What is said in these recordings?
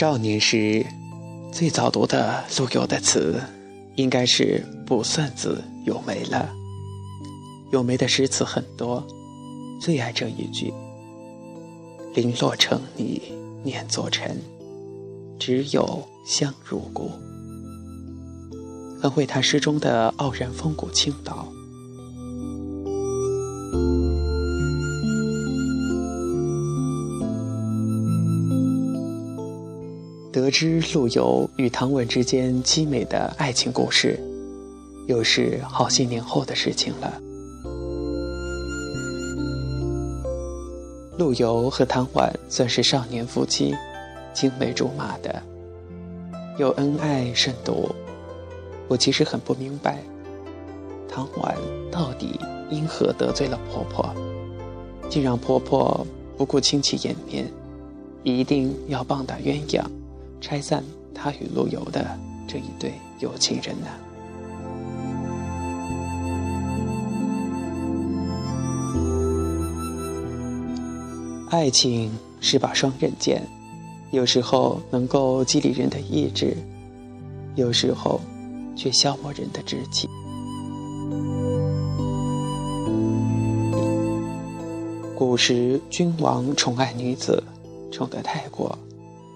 少年时最早读的陆游的词，应该是《卜算子·咏梅》了。咏梅的诗词很多，最爱这一句：“零落成泥碾作尘，只有香如故。”很会他诗中的傲然风骨倾倒。得知陆游与唐婉之间凄美的爱情故事，又是好些年后的事情了。陆游和唐婉算是少年夫妻，青梅竹马的，有恩爱甚笃。我其实很不明白，唐婉到底因何得罪了婆婆，竟让婆婆不顾亲戚颜面，一定要棒打鸳鸯。拆散他与陆游的这一对有情人呢？爱情是把双刃剑，有时候能够激励人的意志，有时候却消磨人的志气。古时君王宠爱女子，宠得太过。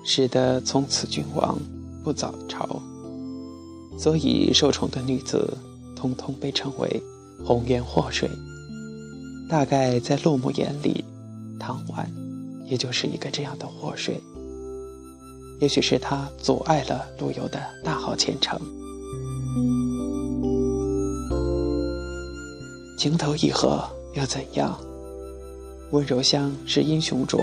使得从此君王不早朝，所以受宠的女子通通被称为红颜祸水。大概在陆母眼里，唐婉也就是一个这样的祸水。也许是他阻碍了陆游的大好前程。情投意合又怎样？温柔乡是英雄冢。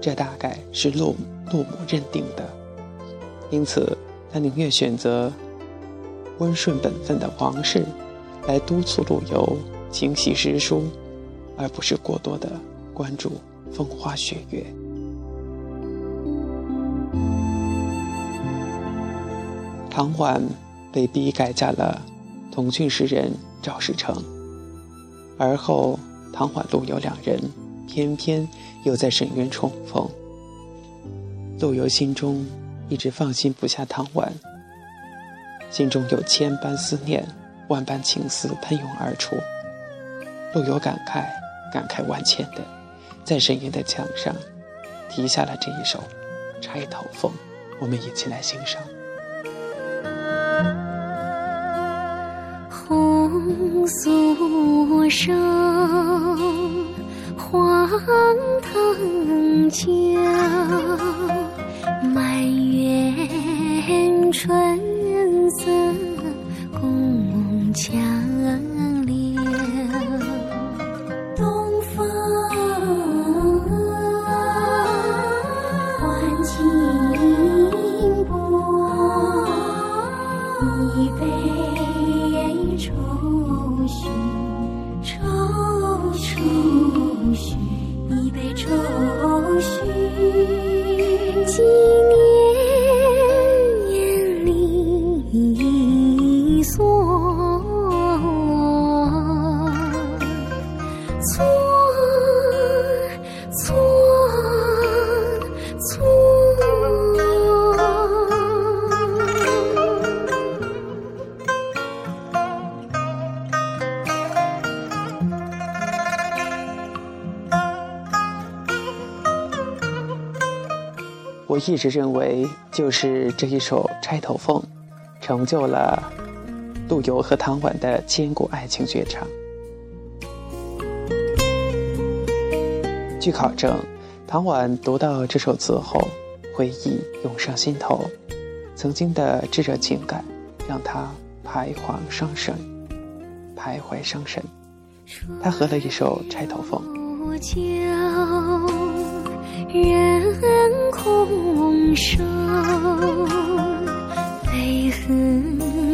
这大概是陆陆母认定的，因此他宁愿选择温顺本分的王氏来督促陆游勤习诗书，而不是过多的关注风花雪月。唐婉被逼改嫁了同郡诗人赵世成，而后唐婉、陆游两人。偏偏又在沈园重逢，陆游心中一直放心不下唐婉，心中有千般思念，万般情思喷涌而出。陆游感慨，感慨万千的，在沈园的墙上题下了这一首《钗头凤》，我们一起来欣赏。红酥手。黄藤酒，满园春色宫墙柳。东风唤清波，一杯里锁。我一直认为，就是这一首《钗头凤》，成就了陆游和唐婉的千古爱情绝唱。据考证，唐婉读到这首词后，回忆涌上心头，曾经的炙热情感，让她徘徊伤神，徘徊伤神。他合了一首《钗头凤》。人空瘦，飞鹤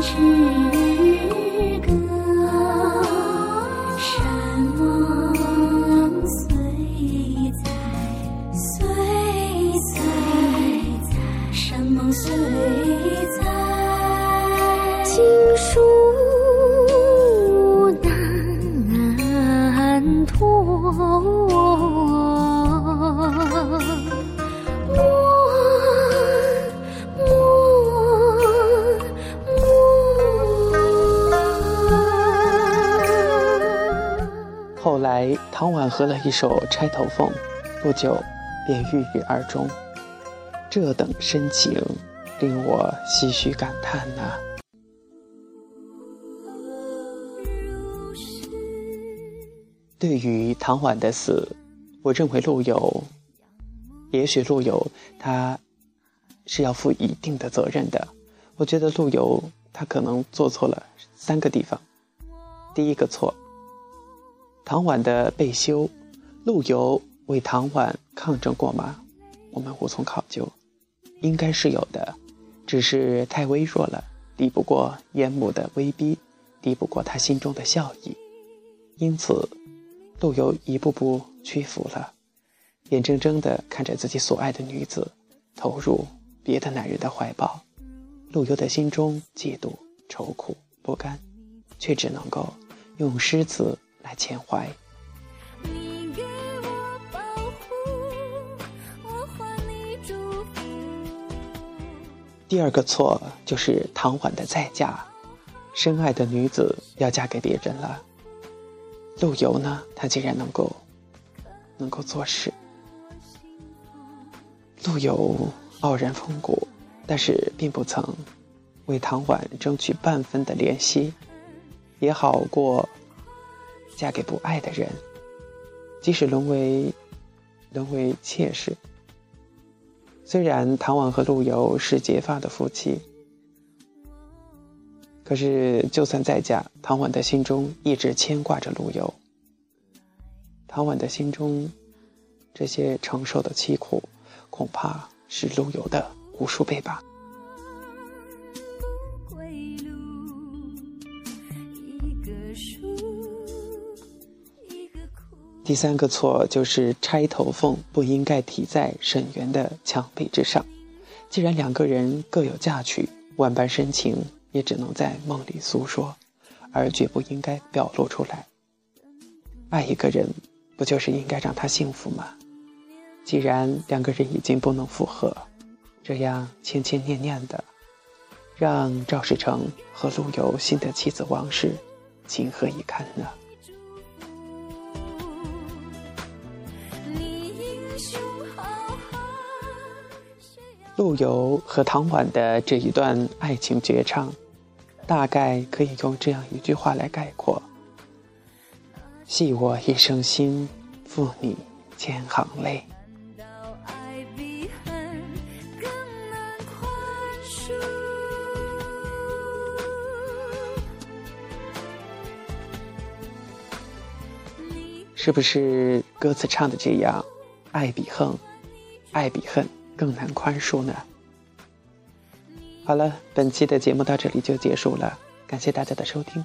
之歌，山盟虽在，虽在，山盟虽在，情书。来，唐婉和了一首《钗头凤》，不久便郁郁而终。这等深情，令我唏嘘感叹呐、对于唐婉的死，我认为陆游，也许陆游他是要负一定的责任的。我觉得陆游他可能做错了三个地方。第一个错，唐婉的被休，陆游为唐婉抗争过吗？我们无从考究，应该是有的，只是太微弱了，抵不过严母的威逼，抵不过他心中的笑意，因此。陆游一步步屈服了，眼睁睁地看着自己所爱的女子投入别的男人的怀抱，陆游的心中嫉妒、愁苦、不甘，却只能够用诗词来缅怀。第二个错就是唐婉的再嫁，深爱的女子要嫁给别人了。陆游呢，他竟然能够能够做事。陆游傲然风骨，但是并不曾为唐婉争取半分的怜惜，也好过嫁给不爱的人，即使沦为沦为妾室。虽然唐婉和陆游是结发的夫妻，可是就算再嫁，唐婉的心中一直牵挂着陆游。唐婉的心中这些承受的凄苦，恐怕是陆游的无数倍吧。第三个错就是钗头凤不应该题在沈园的墙壁之上。既然两个人各有嫁娶，万般深情也只能在梦里诉说，而绝不应该表露出来。爱一个人，不就是应该让他幸福吗？既然两个人已经不能复合，这样牵牵念念的，让赵世成和陆游新的妻子王氏情何以堪呢？陆游和唐婉的这一段爱情绝唱，大概可以用这样一句话来概括：“系我一生心，负你千行泪。到爱比恨更难宽恕。”是不是歌词唱的这样？爱比恨，爱比恨更难宽恕呢？好了，本期的节目到这里就结束了，感谢大家的收听。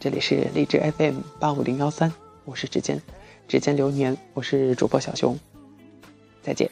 这里是荔枝 FM 八五零幺三，我是指尖，指尖流年，我是主播小熊，再见。